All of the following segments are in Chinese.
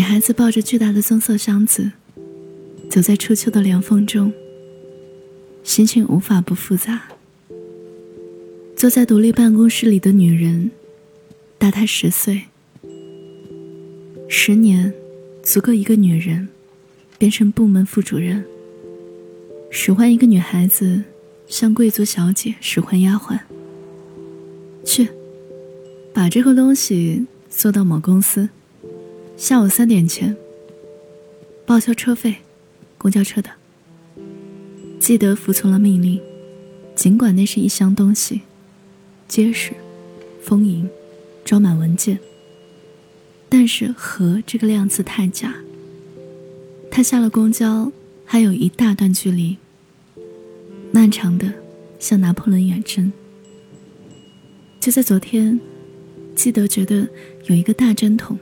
女孩子抱着巨大的棕色箱子，走在初秋的凉风中，心情无法不复杂。坐在独立办公室里的女人，大她十岁。十年，足够一个女人变成部门副主任，使唤一个女孩子像贵族小姐使唤丫鬟。去，把这个东西送到某公司。下午三点前，报销车费，公交车的。记得服从了命令，尽管那是一箱东西，结实、丰盈，装满文件。但是“和”这个量词太假。他下了公交，还有一大段距离，漫长的，像拿破仑远征。就在昨天，记得觉得有一个大针筒。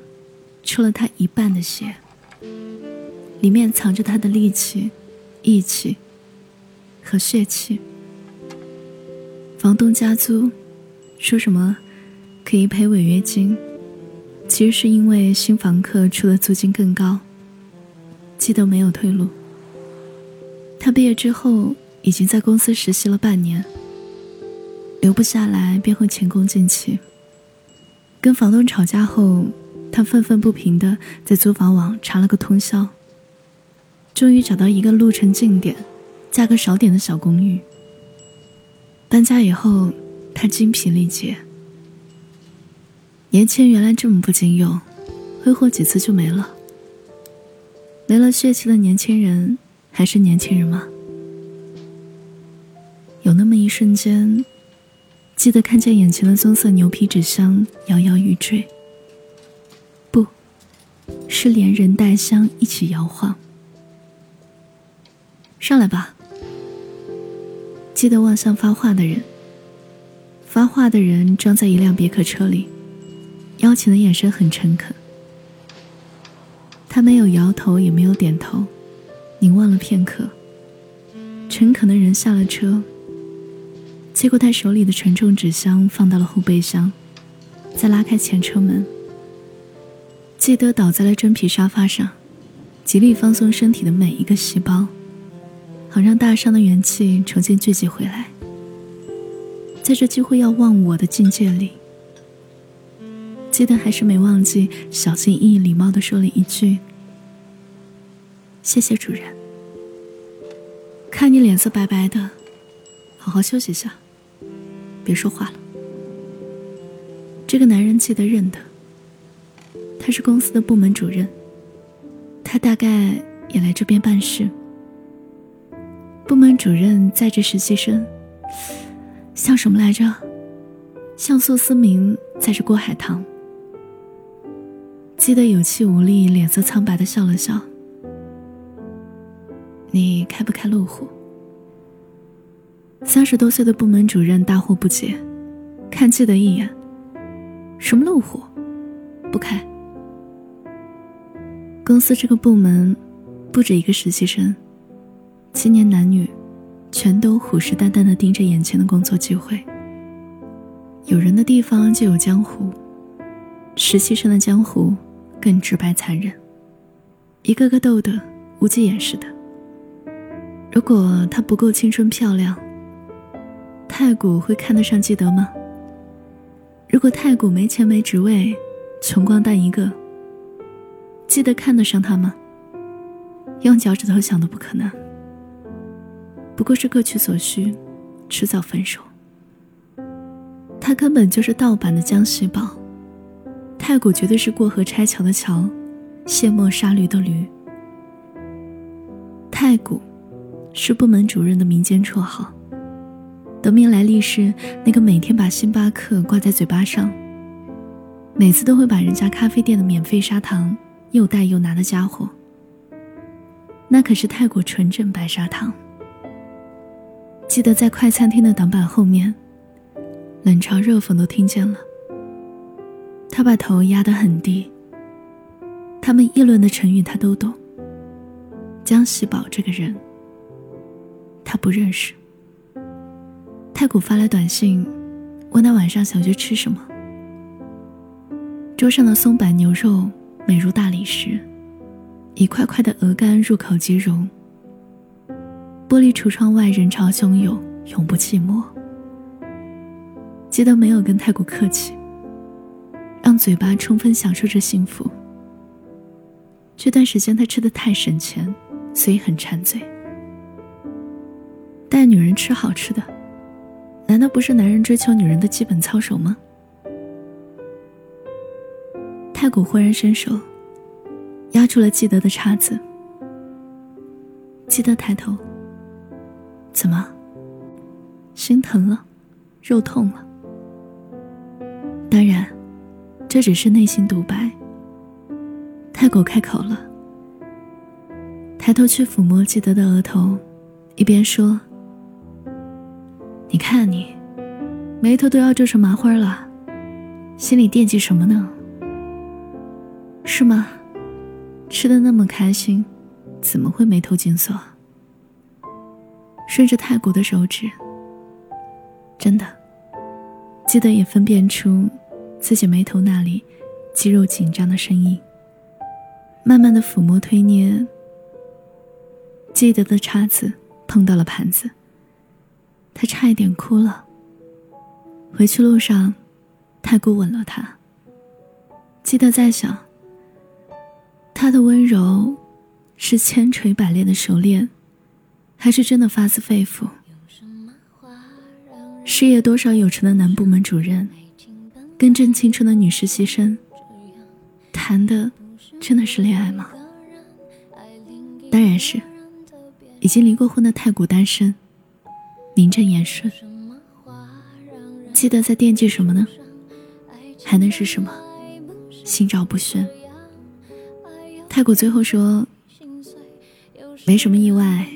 出了他一半的血，里面藏着他的力气、义气和血气。房东加租，说什么可以赔违约金，其实是因为新房客出的租金更高。记得没有退路。他毕业之后已经在公司实习了半年，留不下来便会前功尽弃。跟房东吵架后。他愤愤不平地在租房网查了个通宵，终于找到一个路程近点、价格少点的小公寓。搬家以后，他精疲力竭。年轻原来这么不经用，挥霍几次就没了。没了血气的年轻人，还是年轻人吗？有那么一瞬间，记得看见眼前的棕色牛皮纸箱摇摇欲坠。是连人带箱一起摇晃。上来吧。记得望向发话的人。发话的人装在一辆别克车里，邀请的眼神很诚恳。他没有摇头，也没有点头，凝望了片刻。诚恳的人下了车，接过他手里的沉重纸箱，放到了后备箱，再拉开前车门。记得倒在了真皮沙发上，极力放松身体的每一个细胞，好让大伤的元气重新聚集回来。在这几乎要忘我的境界里，记得还是没忘记小心翼翼、礼貌地说了一句：“谢谢主人。”看你脸色白白的，好好休息下，别说话了。这个男人记得认得。他是公司的部门主任，他大概也来这边办事。部门主任载着实习生，像什么来着？像苏思明载着郭海棠。记得有气无力、脸色苍白的笑了笑。你开不开路虎？三十多岁的部门主任大惑不解，看记得一眼。什么路虎？不开。公司这个部门不止一个实习生，青年男女全都虎视眈眈地盯着眼前的工作机会。有人的地方就有江湖，实习生的江湖更直白残忍，一个个斗得无忌掩饰的。如果他不够青春漂亮，太古会看得上基德吗？如果太古没钱没职位，穷光蛋一个。记得看得上他吗？用脚趾头想都不可能。不过是各取所需，迟早分手。他根本就是盗版的江西宝，太古绝对是过河拆桥的桥，卸磨杀驴的驴。太古，是部门主任的民间绰号，得名来历是那个每天把星巴克挂在嘴巴上，每次都会把人家咖啡店的免费砂糖。又带又拿的家伙，那可是太过纯正白砂糖。记得在快餐厅的挡板后面，冷嘲热讽都听见了。他把头压得很低。他们议论的成语他都懂。江喜宝这个人，他不认识。太古发来短信，问他晚上想去吃什么。桌上的松板牛肉。美如大理石，一块块的鹅肝入口即溶。玻璃橱窗外人潮汹涌，永不寂寞。记得没有跟太古客气，让嘴巴充分享受着幸福。这段时间他吃的太省钱，所以很馋嘴。带女人吃好吃的，难道不是男人追求女人的基本操守吗？太古忽然伸手，压住了记得的叉子。记得抬头。怎么？心疼了，肉痛了。当然，这只是内心独白。太古开口了，抬头去抚摸记得的额头，一边说：“你看你，眉头都要皱成麻花了，心里惦记什么呢？是吗？吃的那么开心，怎么会眉头紧锁？”顺着太古的手指，真的，记得也分辨出自己眉头那里肌肉紧张的声音。慢慢的抚摸推捏，记得的叉子碰到了盘子，他差一点哭了。回去路上，太古吻了他。记得在想，他的温柔，是千锤百炼的熟练。还是真的发自肺腑。事业多少有成的男部门主任，跟正青春的女实习生，谈的真的是恋爱吗？当然是。已经离过婚的太古单身，名正言顺。记得在惦记什么呢？还能是什么？心照不宣。太古最后说，没什么意外。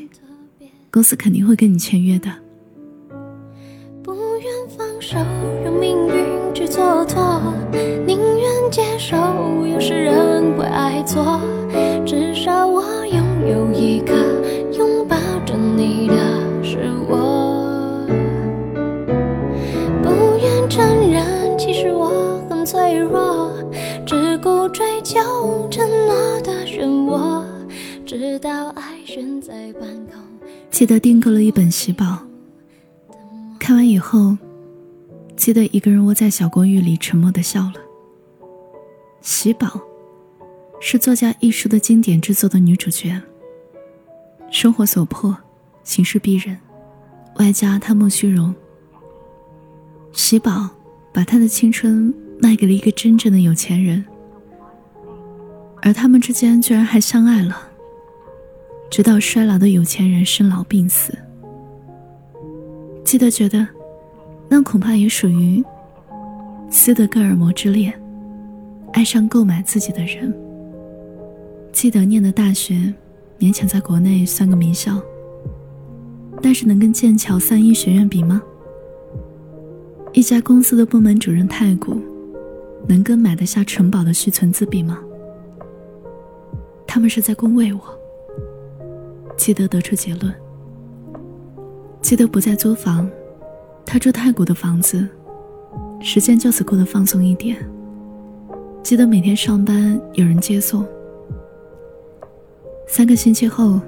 公司肯定会跟你签约的。不愿放手，让命运去蹉跎，宁愿接受有时人会爱错。至少我拥有一个拥抱着你的是我。脆弱，只顾追求承诺的漩涡，直到爱悬在半空。记得订购了一本喜宝，看完以后，记得一个人窝在小公寓里沉默的笑了。喜宝，是作家一书的经典之作的女主角。生活所迫，形势逼人，外加贪慕虚荣，喜宝把他的青春卖给了一个真正的有钱人，而他们之间居然还相爱了。直到衰老的有钱人生老病死，记得觉得，那恐怕也属于斯德哥尔摩之恋，爱上购买自己的人。记得念的大学，勉强在国内算个名校，但是能跟剑桥三一学院比吗？一家公司的部门主任太古，能跟买得下城堡的续存资比吗？他们是在恭维我。记得得出结论。记得不再租房，他住太古的房子，时间就此过得放松一点。记得每天上班有人接送。三个星期后，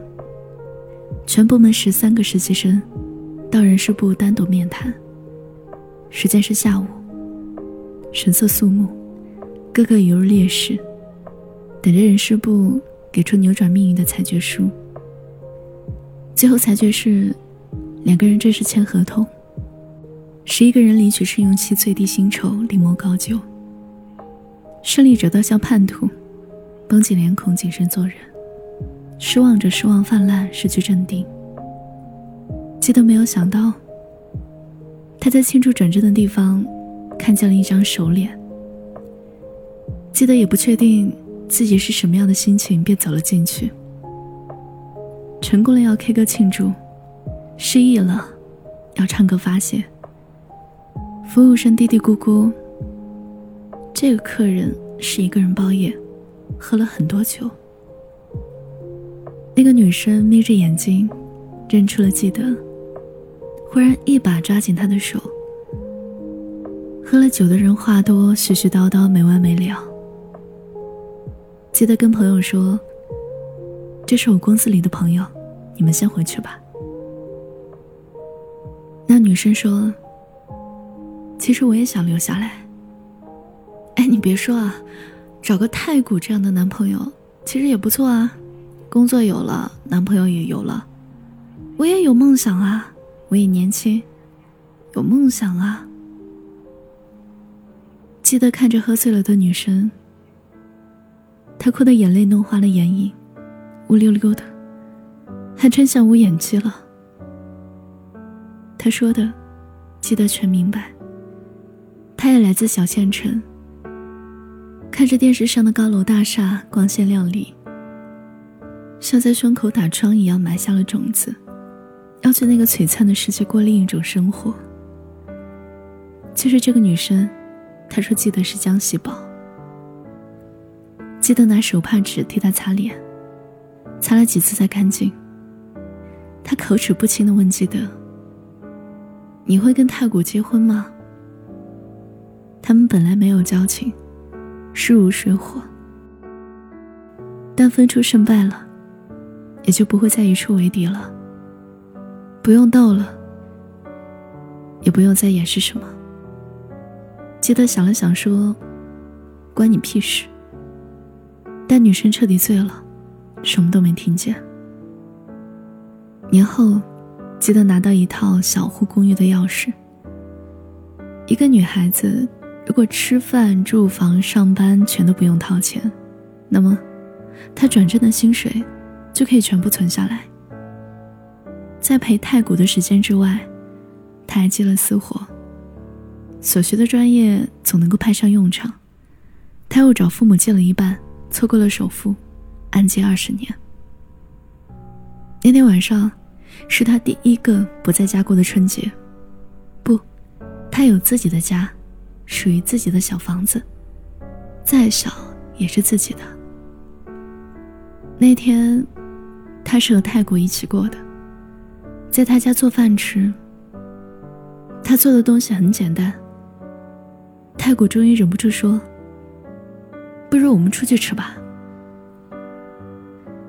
全部门十三个实习生到人事部单独面谈。时间是下午，神色肃穆，个个犹如烈士，等着人事部给出扭转命运的裁决书。最后裁决是，两个人正式签合同。十一个人领取试用期最低薪酬，另谋高就。胜利者都像叛徒，绷紧脸孔，谨慎做人；失望者失望泛滥，失去镇定。记得没有想到，他在庆祝转正的地方，看见了一张熟脸。记得也不确定自己是什么样的心情，便走了进去。成功了要 K 歌庆祝，失忆了要唱歌发泄。服务生嘀嘀咕咕：“这个客人是一个人包夜，喝了很多酒。”那个女生眯着眼睛，认出了记得，忽然一把抓紧他的手。喝了酒的人话多，絮絮叨叨没完没了。记得跟朋友说：“这是我公司里的朋友，你们先回去吧。”那女生说：“其实我也想留下来。”哎，你别说啊，找个太古这样的男朋友其实也不错啊，工作有了，男朋友也有了，我也有梦想啊，我也年轻，有梦想啊。记得看着喝醉了的女生，她哭的眼泪弄花了眼影，乌溜溜的，还真像我演技了。他说的，记得全明白。他也来自小县城。看着电视上的高楼大厦光鲜亮丽，像在胸口打桩一样埋下了种子，要去那个璀璨的世界过另一种生活。就是这个女生，他说记得是江西宝，记得拿手帕纸替他擦脸，擦了几次才干净。他口齿不清的问记得：“你会跟太古结婚吗？”他们本来没有交情。势如水火，但分出胜败了，也就不会再一处为敌了。不用斗了，也不用再掩饰什么。记得想了想说：“关你屁事。”但女生彻底醉了，什么都没听见。年后，记得拿到一套小户公寓的钥匙。一个女孩子。如果吃饭、住房、上班全都不用掏钱，那么她转正的薪水就可以全部存下来。在陪太古的时间之外，他还接了私活，所学的专业总能够派上用场。他又找父母借了一半，凑够了首付，按揭二十年。那天晚上，是他第一个不在家过的春节。不，他有自己的家。属于自己的小房子，再小也是自己的。那天，他是和泰国一起过的，在他家做饭吃。他做的东西很简单。太古终于忍不住说：“不如我们出去吃吧。”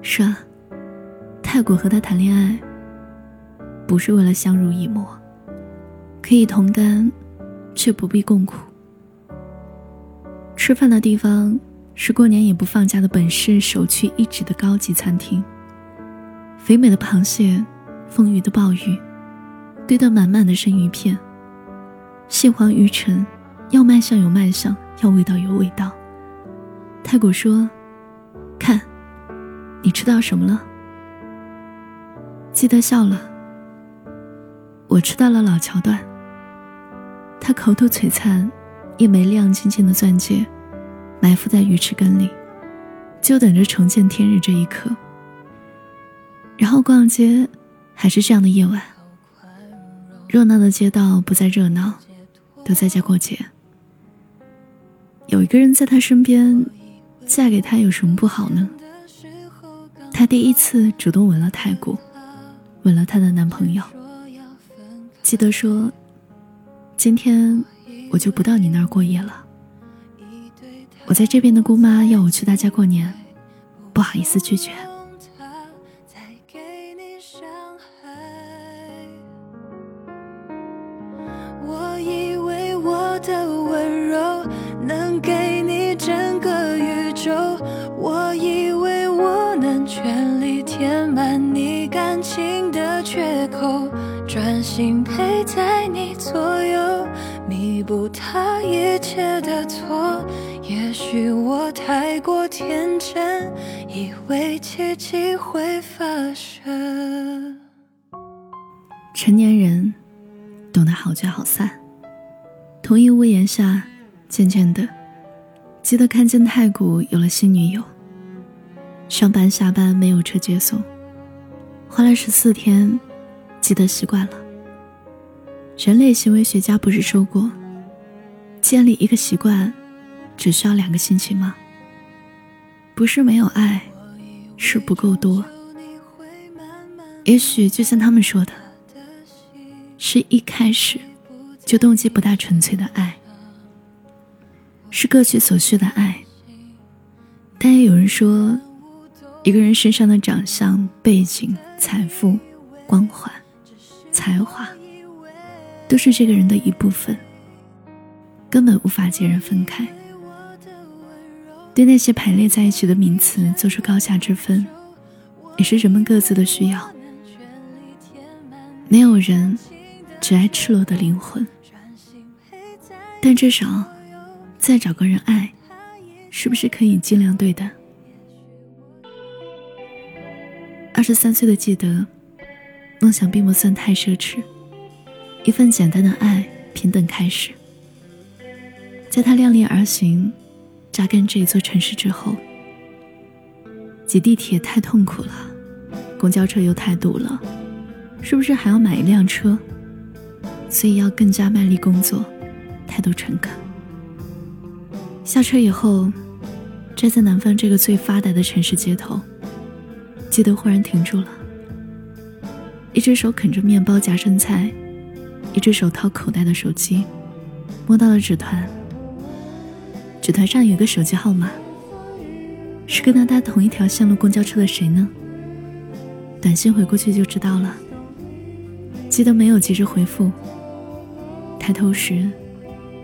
是啊，太古和他谈恋爱，不是为了相濡以沫，可以同甘。却不必共苦。吃饭的地方是过年也不放假的本市首屈一指的高级餐厅。肥美的螃蟹，丰腴的鲍鱼，堆得满满的生鱼片。蟹黄鱼陈，要卖相有卖相，要味道有味道。太古说：“看，你吃到什么了？”记得笑了。我吃到了老桥段。他口吐璀璨，一枚亮晶晶的钻戒，埋伏在鱼翅根里，就等着重见天日这一刻。然后逛街，还是这样的夜晚。热闹的街道不再热闹，都在家过节。有一个人在她身边，嫁给他有什么不好呢？她第一次主动吻了太古，吻了她的男朋友。记得说。今天我就不到你那儿过夜了。我在这边的姑妈要我去她家过年，不好意思拒绝。天真，以为奇迹会发生。成年人懂得好聚好散，同一屋檐下，渐渐的，记得看见太古有了新女友。上班下班没有车接送，花了十四天。记得习惯了。人类行为学家不是说过，建立一个习惯，只需要两个星期吗？不是没有爱，是不够多。也许就像他们说的，是一开始就动机不大纯粹的爱，是各取所需的爱。但也有人说，一个人身上的长相、背景、财富、光环、才华，都是这个人的一部分，根本无法截然分开。对那些排列在一起的名词做出高下之分，也是人们各自的需要。没有人只爱赤裸的灵魂，但至少再找个人爱，是不是可以尽量对待？二十三岁的记得，梦想并不算太奢侈，一份简单的爱，平等开始。在他量力而行。扎根这一座城市之后，挤地铁太痛苦了，公交车又太堵了，是不是还要买一辆车？所以要更加卖力工作，态度诚恳。下车以后，站在南方这个最发达的城市街头，记得忽然停住了，一只手啃着面包夹生菜，一只手掏口袋的手机，摸到了纸团。纸团上有个手机号码，是跟他搭同一条线路公交车的谁呢？短信回过去就知道了。记得没有急着回复。抬头时，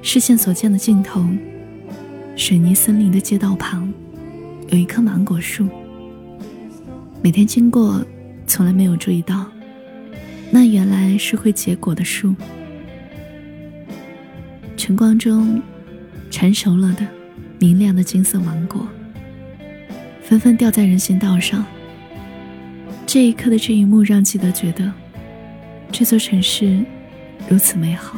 视线所见的尽头，水泥森林的街道旁，有一棵芒果树。每天经过，从来没有注意到，那原来是会结果的树。晨光中。成熟了的、明亮的金色芒果，纷纷掉在人行道上。这一刻的这一幕，让记得觉得这座城市如此美好。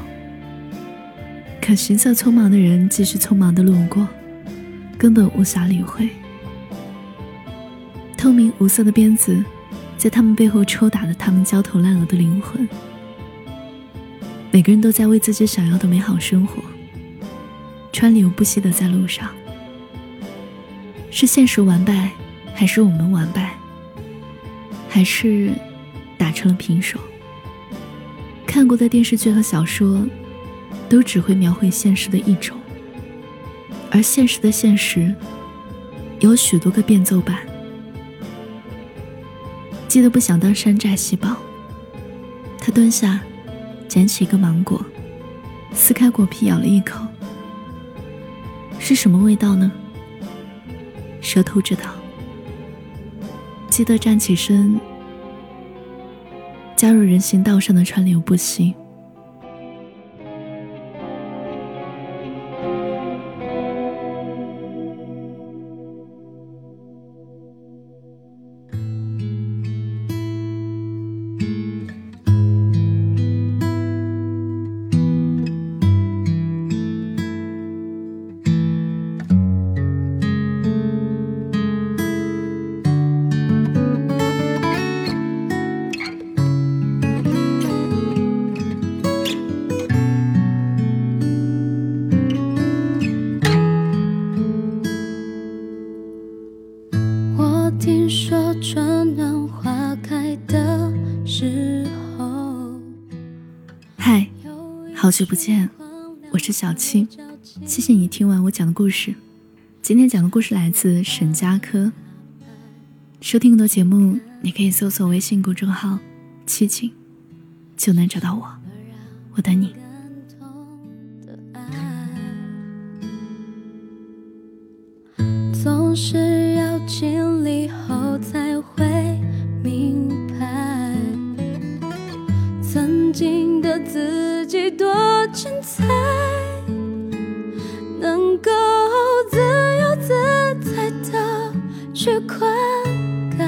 可行色匆忙的人继续匆忙的路过，根本无暇理会。透明无色的鞭子，在他们背后抽打着他们焦头烂额的灵魂。每个人都在为自己想要的美好生活。川流不息的在路上，是现实完败，还是我们完败，还是打成了平手？看过的电视剧和小说，都只会描绘现实的一种，而现实的现实，有许多个变奏版。记得不想当山寨细胞，他蹲下，捡起一个芒果，撕开果皮，咬了一口。是什么味道呢？舌头知道。记得站起身，加入人行道上的川流不息。久不见，我是小七，谢谢你听完我讲的故事。今天讲的故事来自沈佳柯。收听更多节目，你可以搜索微信公众号“七七”，就能找到我。我等你。总是要经历后才会现在，能够自由自在的去灌溉，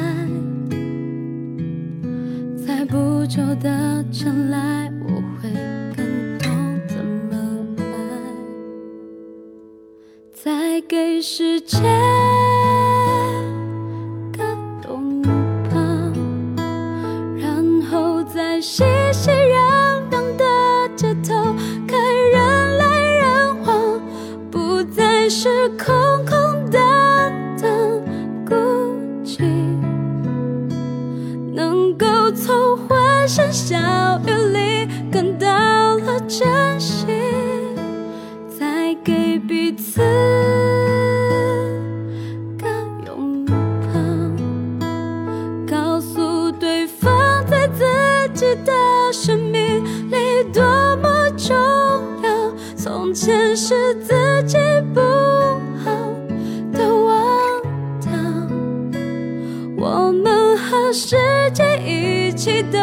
在不久的将来，我会更懂怎么爱，再给时间。生命里多么重要从前是自己不好都忘掉我们和世界一起都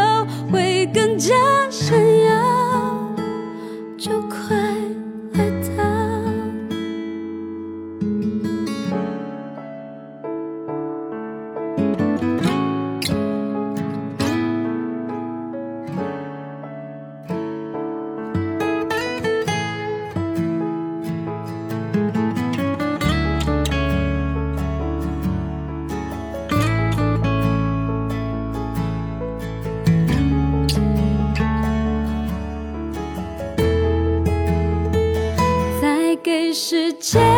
会更加闪耀给